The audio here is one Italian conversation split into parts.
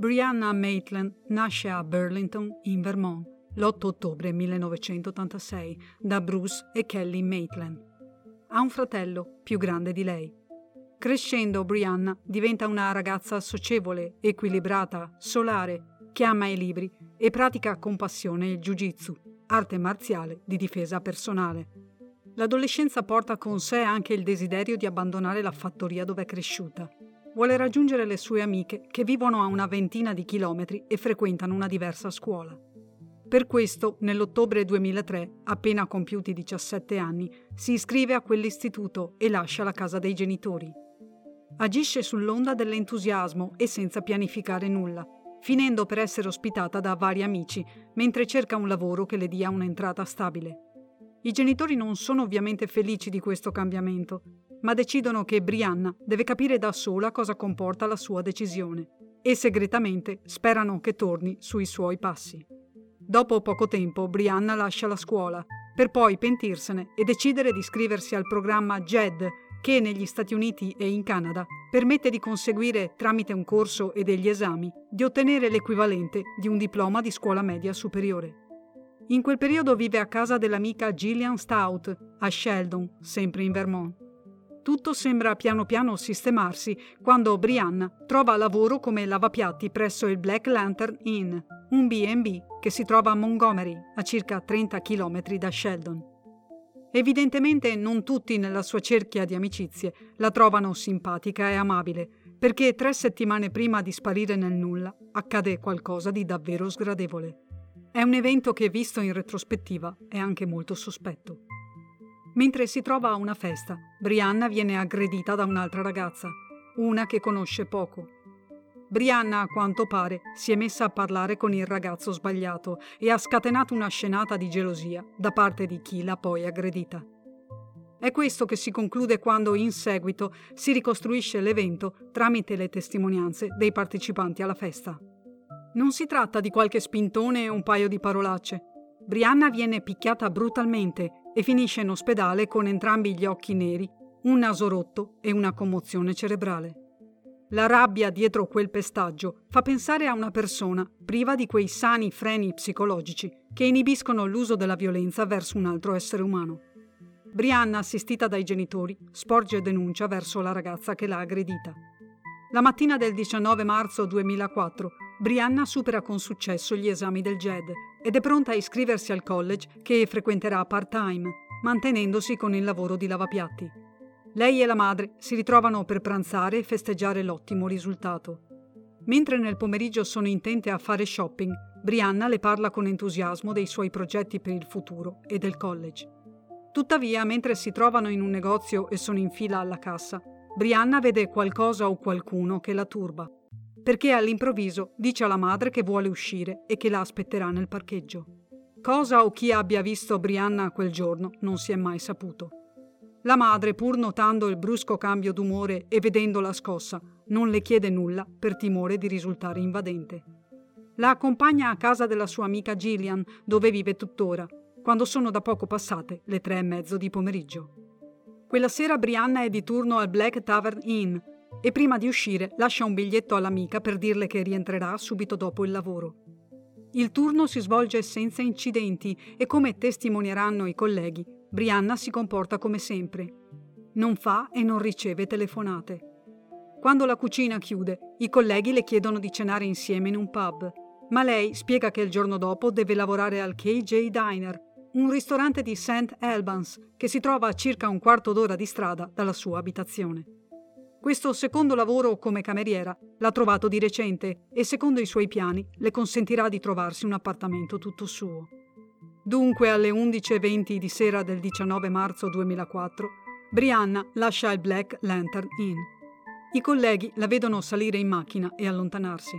Brianna Maitland nasce a Burlington, in Vermont, l'8 ottobre 1986, da Bruce e Kelly Maitland. Ha un fratello più grande di lei. Crescendo, Brianna diventa una ragazza socievole, equilibrata, solare, che ama i libri e pratica con passione il jiu-jitsu, arte marziale di difesa personale. L'adolescenza porta con sé anche il desiderio di abbandonare la fattoria dove è cresciuta. Vuole raggiungere le sue amiche che vivono a una ventina di chilometri e frequentano una diversa scuola. Per questo, nell'ottobre 2003, appena compiuti 17 anni, si iscrive a quell'istituto e lascia la casa dei genitori. Agisce sull'onda dell'entusiasmo e senza pianificare nulla, finendo per essere ospitata da vari amici mentre cerca un lavoro che le dia un'entrata stabile. I genitori non sono ovviamente felici di questo cambiamento, ma decidono che Brianna deve capire da sola cosa comporta la sua decisione e segretamente sperano che torni sui suoi passi. Dopo poco tempo Brianna lascia la scuola, per poi pentirsene e decidere di iscriversi al programma JED, che negli Stati Uniti e in Canada permette di conseguire, tramite un corso e degli esami, di ottenere l'equivalente di un diploma di scuola media superiore. In quel periodo vive a casa dell'amica Gillian Stout, a Sheldon, sempre in Vermont. Tutto sembra piano piano sistemarsi quando Brianna trova lavoro come lavapiatti presso il Black Lantern Inn, un B&B che si trova a Montgomery, a circa 30 km da Sheldon. Evidentemente non tutti nella sua cerchia di amicizie la trovano simpatica e amabile, perché tre settimane prima di sparire nel nulla accade qualcosa di davvero sgradevole. È un evento che, visto in retrospettiva, è anche molto sospetto. Mentre si trova a una festa, Brianna viene aggredita da un'altra ragazza, una che conosce poco, Brianna, a quanto pare, si è messa a parlare con il ragazzo sbagliato e ha scatenato una scenata di gelosia da parte di chi l'ha poi aggredita. È questo che si conclude quando in seguito si ricostruisce l'evento tramite le testimonianze dei partecipanti alla festa. Non si tratta di qualche spintone e un paio di parolacce. Brianna viene picchiata brutalmente e finisce in ospedale con entrambi gli occhi neri, un naso rotto e una commozione cerebrale. La rabbia dietro quel pestaggio fa pensare a una persona priva di quei sani freni psicologici che inibiscono l'uso della violenza verso un altro essere umano. Brianna, assistita dai genitori, sporge denuncia verso la ragazza che l'ha aggredita. La mattina del 19 marzo 2004, Brianna supera con successo gli esami del GED ed è pronta a iscriversi al college che frequenterà part-time, mantenendosi con il lavoro di lavapiatti. Lei e la madre si ritrovano per pranzare e festeggiare l'ottimo risultato. Mentre nel pomeriggio sono intente a fare shopping, Brianna le parla con entusiasmo dei suoi progetti per il futuro e del college. Tuttavia, mentre si trovano in un negozio e sono in fila alla cassa, Brianna vede qualcosa o qualcuno che la turba, perché all'improvviso dice alla madre che vuole uscire e che la aspetterà nel parcheggio. Cosa o chi abbia visto Brianna quel giorno non si è mai saputo. La madre, pur notando il brusco cambio d'umore e vedendola scossa, non le chiede nulla per timore di risultare invadente. La accompagna a casa della sua amica Gillian, dove vive tuttora, quando sono da poco passate le tre e mezzo di pomeriggio. Quella sera Brianna è di turno al Black Tavern Inn e prima di uscire lascia un biglietto all'amica per dirle che rientrerà subito dopo il lavoro. Il turno si svolge senza incidenti e come testimonieranno i colleghi, Brianna si comporta come sempre. Non fa e non riceve telefonate. Quando la cucina chiude, i colleghi le chiedono di cenare insieme in un pub, ma lei spiega che il giorno dopo deve lavorare al KJ Diner, un ristorante di St. Albans che si trova a circa un quarto d'ora di strada dalla sua abitazione. Questo secondo lavoro come cameriera l'ha trovato di recente e secondo i suoi piani le consentirà di trovarsi un appartamento tutto suo. Dunque alle 11.20 di sera del 19 marzo 2004, Brianna lascia il Black Lantern Inn. I colleghi la vedono salire in macchina e allontanarsi.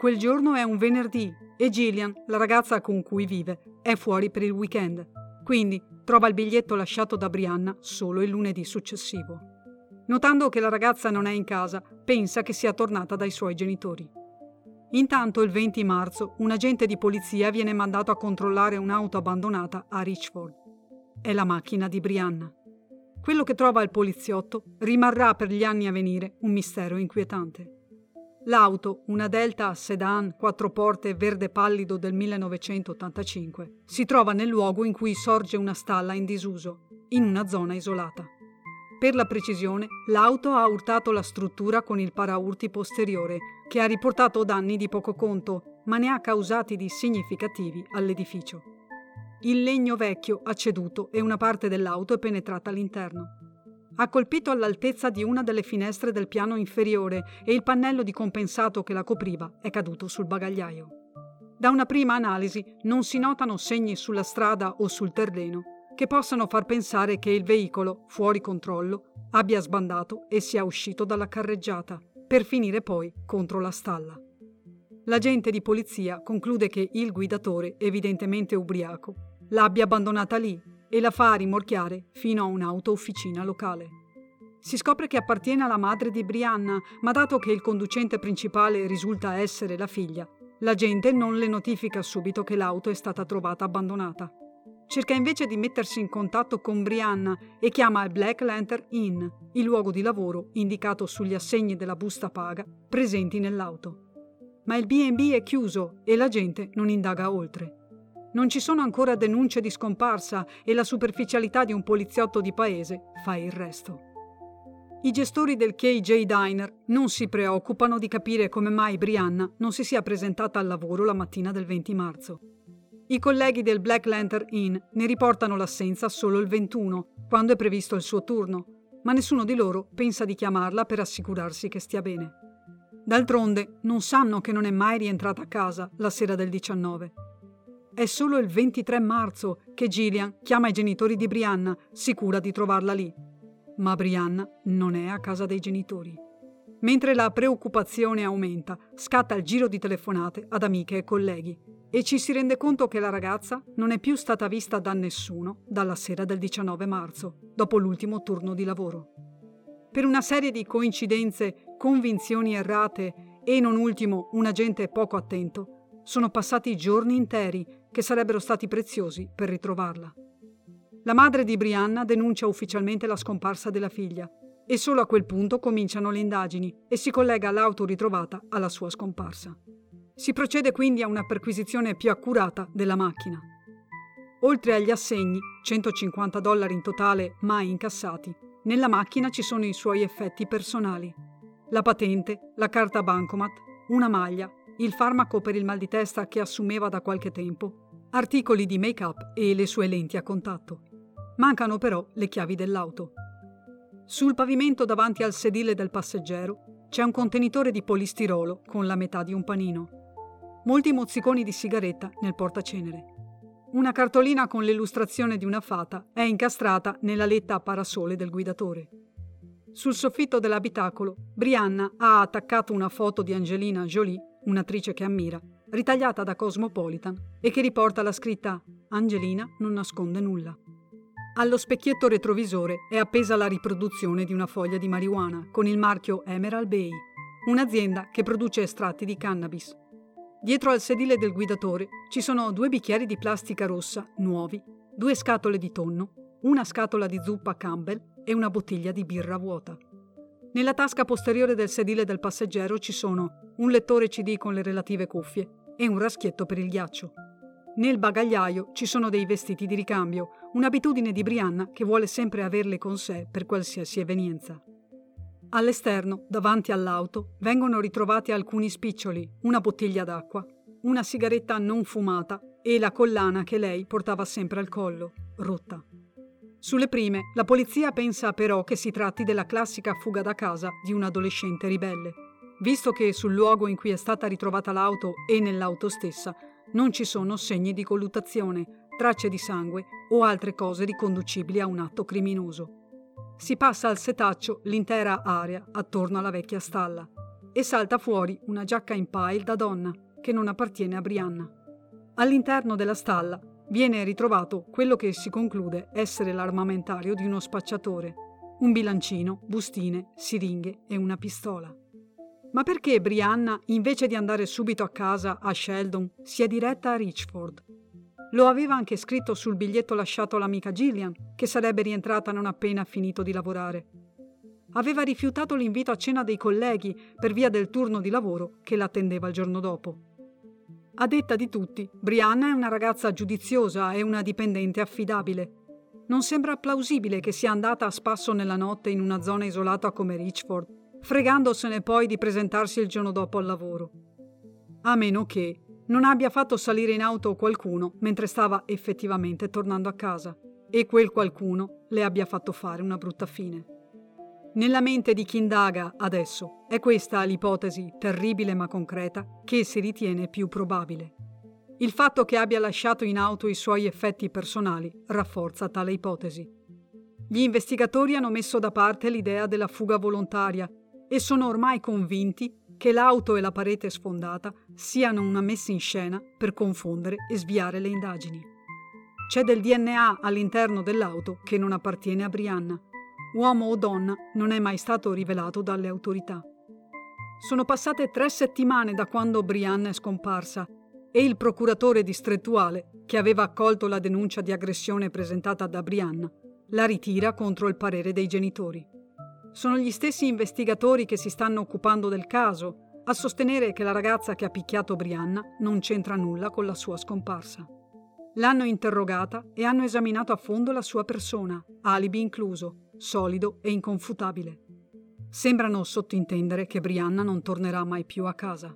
Quel giorno è un venerdì e Gillian, la ragazza con cui vive, è fuori per il weekend, quindi trova il biglietto lasciato da Brianna solo il lunedì successivo. Notando che la ragazza non è in casa, pensa che sia tornata dai suoi genitori. Intanto il 20 marzo un agente di polizia viene mandato a controllare un'auto abbandonata a Richford. È la macchina di Brianna. Quello che trova il poliziotto rimarrà per gli anni a venire un mistero inquietante. L'auto, una Delta sedan quattro porte verde pallido del 1985, si trova nel luogo in cui sorge una stalla in disuso, in una zona isolata. Per la precisione, l'auto ha urtato la struttura con il paraurti posteriore, che ha riportato danni di poco conto, ma ne ha causati di significativi all'edificio. Il legno vecchio ha ceduto e una parte dell'auto è penetrata all'interno ha colpito all'altezza di una delle finestre del piano inferiore e il pannello di compensato che la copriva è caduto sul bagagliaio. Da una prima analisi non si notano segni sulla strada o sul terreno che possano far pensare che il veicolo, fuori controllo, abbia sbandato e sia uscito dalla carreggiata, per finire poi contro la stalla. L'agente di polizia conclude che il guidatore, evidentemente ubriaco, l'abbia abbandonata lì e la fa rimorchiare fino a un'auto-officina locale. Si scopre che appartiene alla madre di Brianna, ma dato che il conducente principale risulta essere la figlia, la gente non le notifica subito che l'auto è stata trovata abbandonata. Cerca invece di mettersi in contatto con Brianna e chiama il Black Lantern Inn, il luogo di lavoro indicato sugli assegni della busta paga presenti nell'auto. Ma il BB è chiuso e la gente non indaga oltre. Non ci sono ancora denunce di scomparsa e la superficialità di un poliziotto di paese fa il resto. I gestori del KJ Diner non si preoccupano di capire come mai Brianna non si sia presentata al lavoro la mattina del 20 marzo. I colleghi del Black Lantern Inn ne riportano l'assenza solo il 21, quando è previsto il suo turno, ma nessuno di loro pensa di chiamarla per assicurarsi che stia bene. D'altronde non sanno che non è mai rientrata a casa la sera del 19 è solo il 23 marzo che Gillian chiama i genitori di Brianna, sicura di trovarla lì. Ma Brianna non è a casa dei genitori. Mentre la preoccupazione aumenta, scatta il giro di telefonate ad amiche e colleghi e ci si rende conto che la ragazza non è più stata vista da nessuno dalla sera del 19 marzo, dopo l'ultimo turno di lavoro. Per una serie di coincidenze, convinzioni errate e, non ultimo, un agente poco attento, sono passati giorni interi che sarebbero stati preziosi per ritrovarla. La madre di Brianna denuncia ufficialmente la scomparsa della figlia e solo a quel punto cominciano le indagini e si collega l'auto ritrovata alla sua scomparsa. Si procede quindi a una perquisizione più accurata della macchina. Oltre agli assegni, 150 dollari in totale mai incassati, nella macchina ci sono i suoi effetti personali. La patente, la carta bancomat, una maglia, il farmaco per il mal di testa che assumeva da qualche tempo, articoli di make-up e le sue lenti a contatto. Mancano però le chiavi dell'auto. Sul pavimento davanti al sedile del passeggero c'è un contenitore di polistirolo con la metà di un panino. Molti mozziconi di sigaretta nel portacenere. Una cartolina con l'illustrazione di una fata è incastrata nella letta a parasole del guidatore. Sul soffitto dell'abitacolo, Brianna ha attaccato una foto di Angelina Jolie un'attrice che ammira, ritagliata da Cosmopolitan e che riporta la scritta Angelina non nasconde nulla. Allo specchietto retrovisore è appesa la riproduzione di una foglia di marijuana con il marchio Emerald Bay, un'azienda che produce estratti di cannabis. Dietro al sedile del guidatore ci sono due bicchieri di plastica rossa, nuovi, due scatole di tonno, una scatola di zuppa Campbell e una bottiglia di birra vuota. Nella tasca posteriore del sedile del passeggero ci sono un lettore CD con le relative cuffie e un raschietto per il ghiaccio. Nel bagagliaio ci sono dei vestiti di ricambio, un'abitudine di Brianna che vuole sempre averle con sé per qualsiasi evenienza. All'esterno, davanti all'auto, vengono ritrovati alcuni spiccioli, una bottiglia d'acqua, una sigaretta non fumata e la collana che lei portava sempre al collo, rotta. Sulle prime, la polizia pensa però che si tratti della classica fuga da casa di un adolescente ribelle, visto che sul luogo in cui è stata ritrovata l'auto e nell'auto stessa non ci sono segni di colluttazione, tracce di sangue o altre cose riconducibili a un atto criminoso. Si passa al setaccio l'intera area attorno alla vecchia stalla e salta fuori una giacca in pile da donna che non appartiene a Brianna. All'interno della stalla viene ritrovato quello che si conclude essere l'armamentario di uno spacciatore, un bilancino, bustine, siringhe e una pistola. Ma perché Brianna, invece di andare subito a casa a Sheldon, si è diretta a Richford? Lo aveva anche scritto sul biglietto lasciato all'amica Gillian, che sarebbe rientrata non appena finito di lavorare. aveva rifiutato l'invito a cena dei colleghi per via del turno di lavoro che l'attendeva il giorno dopo. A detta di tutti, Brianna è una ragazza giudiziosa e una dipendente affidabile. Non sembra plausibile che sia andata a spasso nella notte in una zona isolata come Richford, fregandosene poi di presentarsi il giorno dopo al lavoro. A meno che non abbia fatto salire in auto qualcuno mentre stava effettivamente tornando a casa e quel qualcuno le abbia fatto fare una brutta fine. Nella mente di chi indaga adesso è questa l'ipotesi, terribile ma concreta, che si ritiene più probabile. Il fatto che abbia lasciato in auto i suoi effetti personali rafforza tale ipotesi. Gli investigatori hanno messo da parte l'idea della fuga volontaria e sono ormai convinti che l'auto e la parete sfondata siano una messa in scena per confondere e sviare le indagini. C'è del DNA all'interno dell'auto che non appartiene a Brianna uomo o donna, non è mai stato rivelato dalle autorità. Sono passate tre settimane da quando Brianna è scomparsa e il procuratore distrettuale, che aveva accolto la denuncia di aggressione presentata da Brianna, la ritira contro il parere dei genitori. Sono gli stessi investigatori che si stanno occupando del caso a sostenere che la ragazza che ha picchiato Brianna non c'entra nulla con la sua scomparsa. L'hanno interrogata e hanno esaminato a fondo la sua persona, alibi incluso, solido e inconfutabile. Sembrano sottintendere che Brianna non tornerà mai più a casa.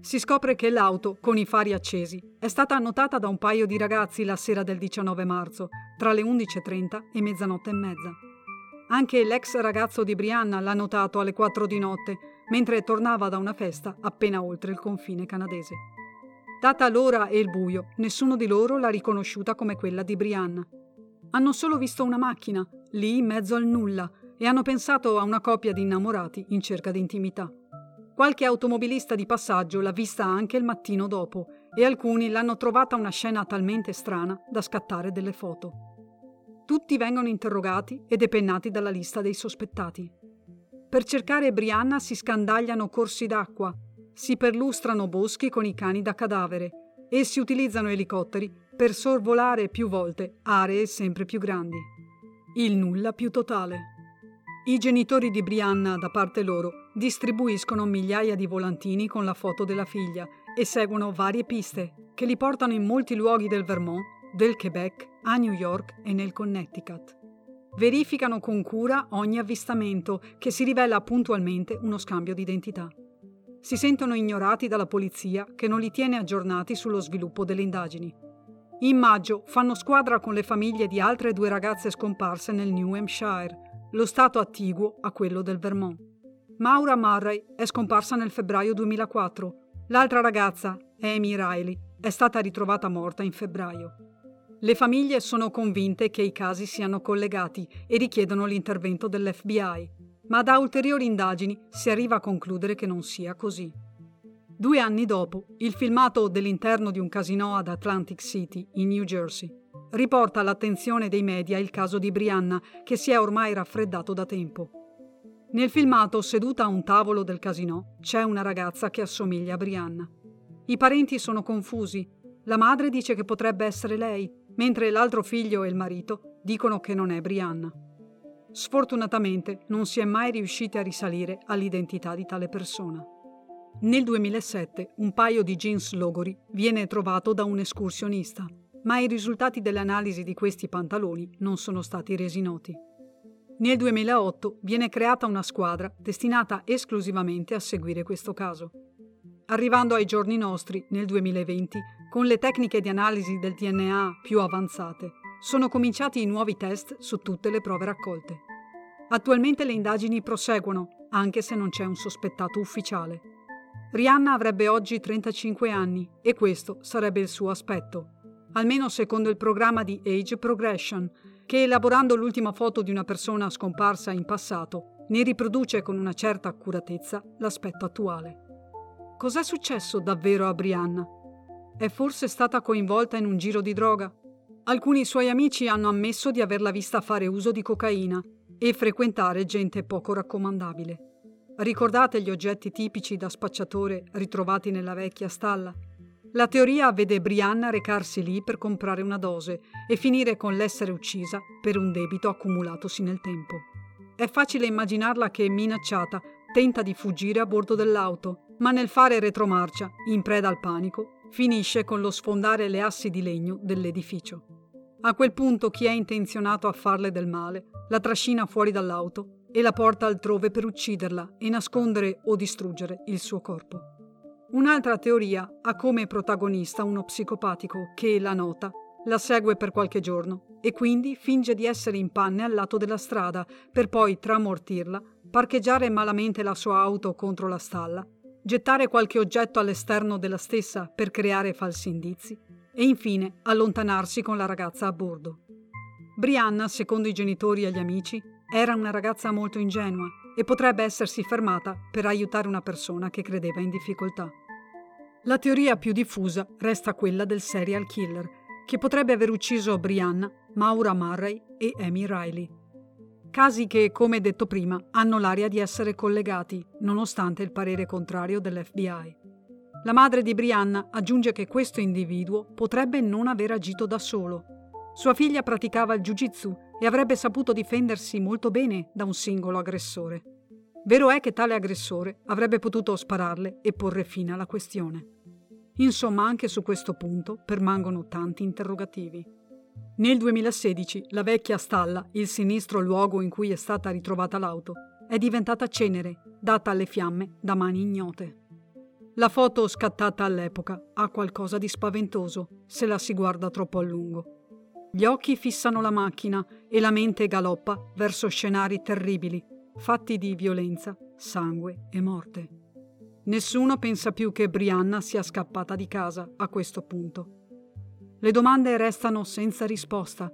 Si scopre che l'auto, con i fari accesi, è stata annotata da un paio di ragazzi la sera del 19 marzo, tra le 11.30 e mezzanotte e mezza. Anche l'ex ragazzo di Brianna l'ha notato alle 4 di notte, mentre tornava da una festa appena oltre il confine canadese. Data l'ora e il buio, nessuno di loro l'ha riconosciuta come quella di Brianna. Hanno solo visto una macchina, lì in mezzo al nulla, e hanno pensato a una coppia di innamorati in cerca di intimità. Qualche automobilista di passaggio l'ha vista anche il mattino dopo e alcuni l'hanno trovata una scena talmente strana da scattare delle foto. Tutti vengono interrogati e depennati dalla lista dei sospettati. Per cercare Brianna si scandagliano corsi d'acqua, si perlustrano boschi con i cani da cadavere e si utilizzano elicotteri per sorvolare più volte aree sempre più grandi. Il nulla più totale. I genitori di Brianna, da parte loro, distribuiscono migliaia di volantini con la foto della figlia e seguono varie piste che li portano in molti luoghi del Vermont, del Quebec, a New York e nel Connecticut. Verificano con cura ogni avvistamento che si rivela puntualmente uno scambio di identità si sentono ignorati dalla polizia che non li tiene aggiornati sullo sviluppo delle indagini. In maggio fanno squadra con le famiglie di altre due ragazze scomparse nel New Hampshire, lo stato attiguo a quello del Vermont. Maura Murray è scomparsa nel febbraio 2004. L'altra ragazza, Amy Riley, è stata ritrovata morta in febbraio. Le famiglie sono convinte che i casi siano collegati e richiedono l'intervento dell'FBI ma da ulteriori indagini si arriva a concludere che non sia così. Due anni dopo, il filmato dell'interno di un casino ad Atlantic City, in New Jersey, riporta all'attenzione dei media il caso di Brianna, che si è ormai raffreddato da tempo. Nel filmato, seduta a un tavolo del casino, c'è una ragazza che assomiglia a Brianna. I parenti sono confusi. La madre dice che potrebbe essere lei, mentre l'altro figlio e il marito dicono che non è Brianna. Sfortunatamente non si è mai riusciti a risalire all'identità di tale persona. Nel 2007 un paio di jeans logori viene trovato da un escursionista, ma i risultati delle analisi di questi pantaloni non sono stati resi noti. Nel 2008 viene creata una squadra destinata esclusivamente a seguire questo caso. Arrivando ai giorni nostri, nel 2020, con le tecniche di analisi del DNA più avanzate, sono cominciati i nuovi test su tutte le prove raccolte. Attualmente le indagini proseguono, anche se non c'è un sospettato ufficiale. Rihanna avrebbe oggi 35 anni e questo sarebbe il suo aspetto, almeno secondo il programma di Age Progression, che elaborando l'ultima foto di una persona scomparsa in passato, ne riproduce con una certa accuratezza l'aspetto attuale. Cos'è successo davvero a Brianna? È forse stata coinvolta in un giro di droga? Alcuni suoi amici hanno ammesso di averla vista fare uso di cocaina e frequentare gente poco raccomandabile. Ricordate gli oggetti tipici da spacciatore ritrovati nella vecchia stalla? La teoria vede Brianna recarsi lì per comprare una dose e finire con l'essere uccisa per un debito accumulatosi nel tempo. è facile immaginarla che, minacciata, tenta di fuggire a bordo dell'auto, ma nel fare retromarcia, in preda al panico, finisce con lo sfondare le assi di legno dell'edificio. A quel punto chi è intenzionato a farle del male la trascina fuori dall'auto e la porta altrove per ucciderla e nascondere o distruggere il suo corpo. Un'altra teoria ha come protagonista uno psicopatico che la nota, la segue per qualche giorno e quindi finge di essere in panne al lato della strada per poi tramortirla, parcheggiare malamente la sua auto contro la stalla, gettare qualche oggetto all'esterno della stessa per creare falsi indizi e infine allontanarsi con la ragazza a bordo. Brianna, secondo i genitori e gli amici, era una ragazza molto ingenua e potrebbe essersi fermata per aiutare una persona che credeva in difficoltà. La teoria più diffusa resta quella del serial killer, che potrebbe aver ucciso Brianna, Maura Murray e Amy Riley. Casi che, come detto prima, hanno l'aria di essere collegati, nonostante il parere contrario dell'FBI. La madre di Brianna aggiunge che questo individuo potrebbe non aver agito da solo. Sua figlia praticava il jiu-jitsu e avrebbe saputo difendersi molto bene da un singolo aggressore. Vero è che tale aggressore avrebbe potuto spararle e porre fine alla questione. Insomma, anche su questo punto permangono tanti interrogativi. Nel 2016 la vecchia stalla, il sinistro luogo in cui è stata ritrovata l'auto, è diventata cenere, data alle fiamme da mani ignote. La foto scattata all'epoca ha qualcosa di spaventoso se la si guarda troppo a lungo. Gli occhi fissano la macchina e la mente galoppa verso scenari terribili, fatti di violenza, sangue e morte. Nessuno pensa più che Brianna sia scappata di casa a questo punto. Le domande restano senza risposta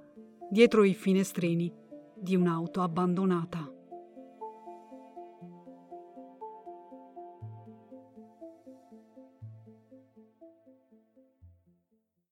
dietro i finestrini di un'auto abbandonata.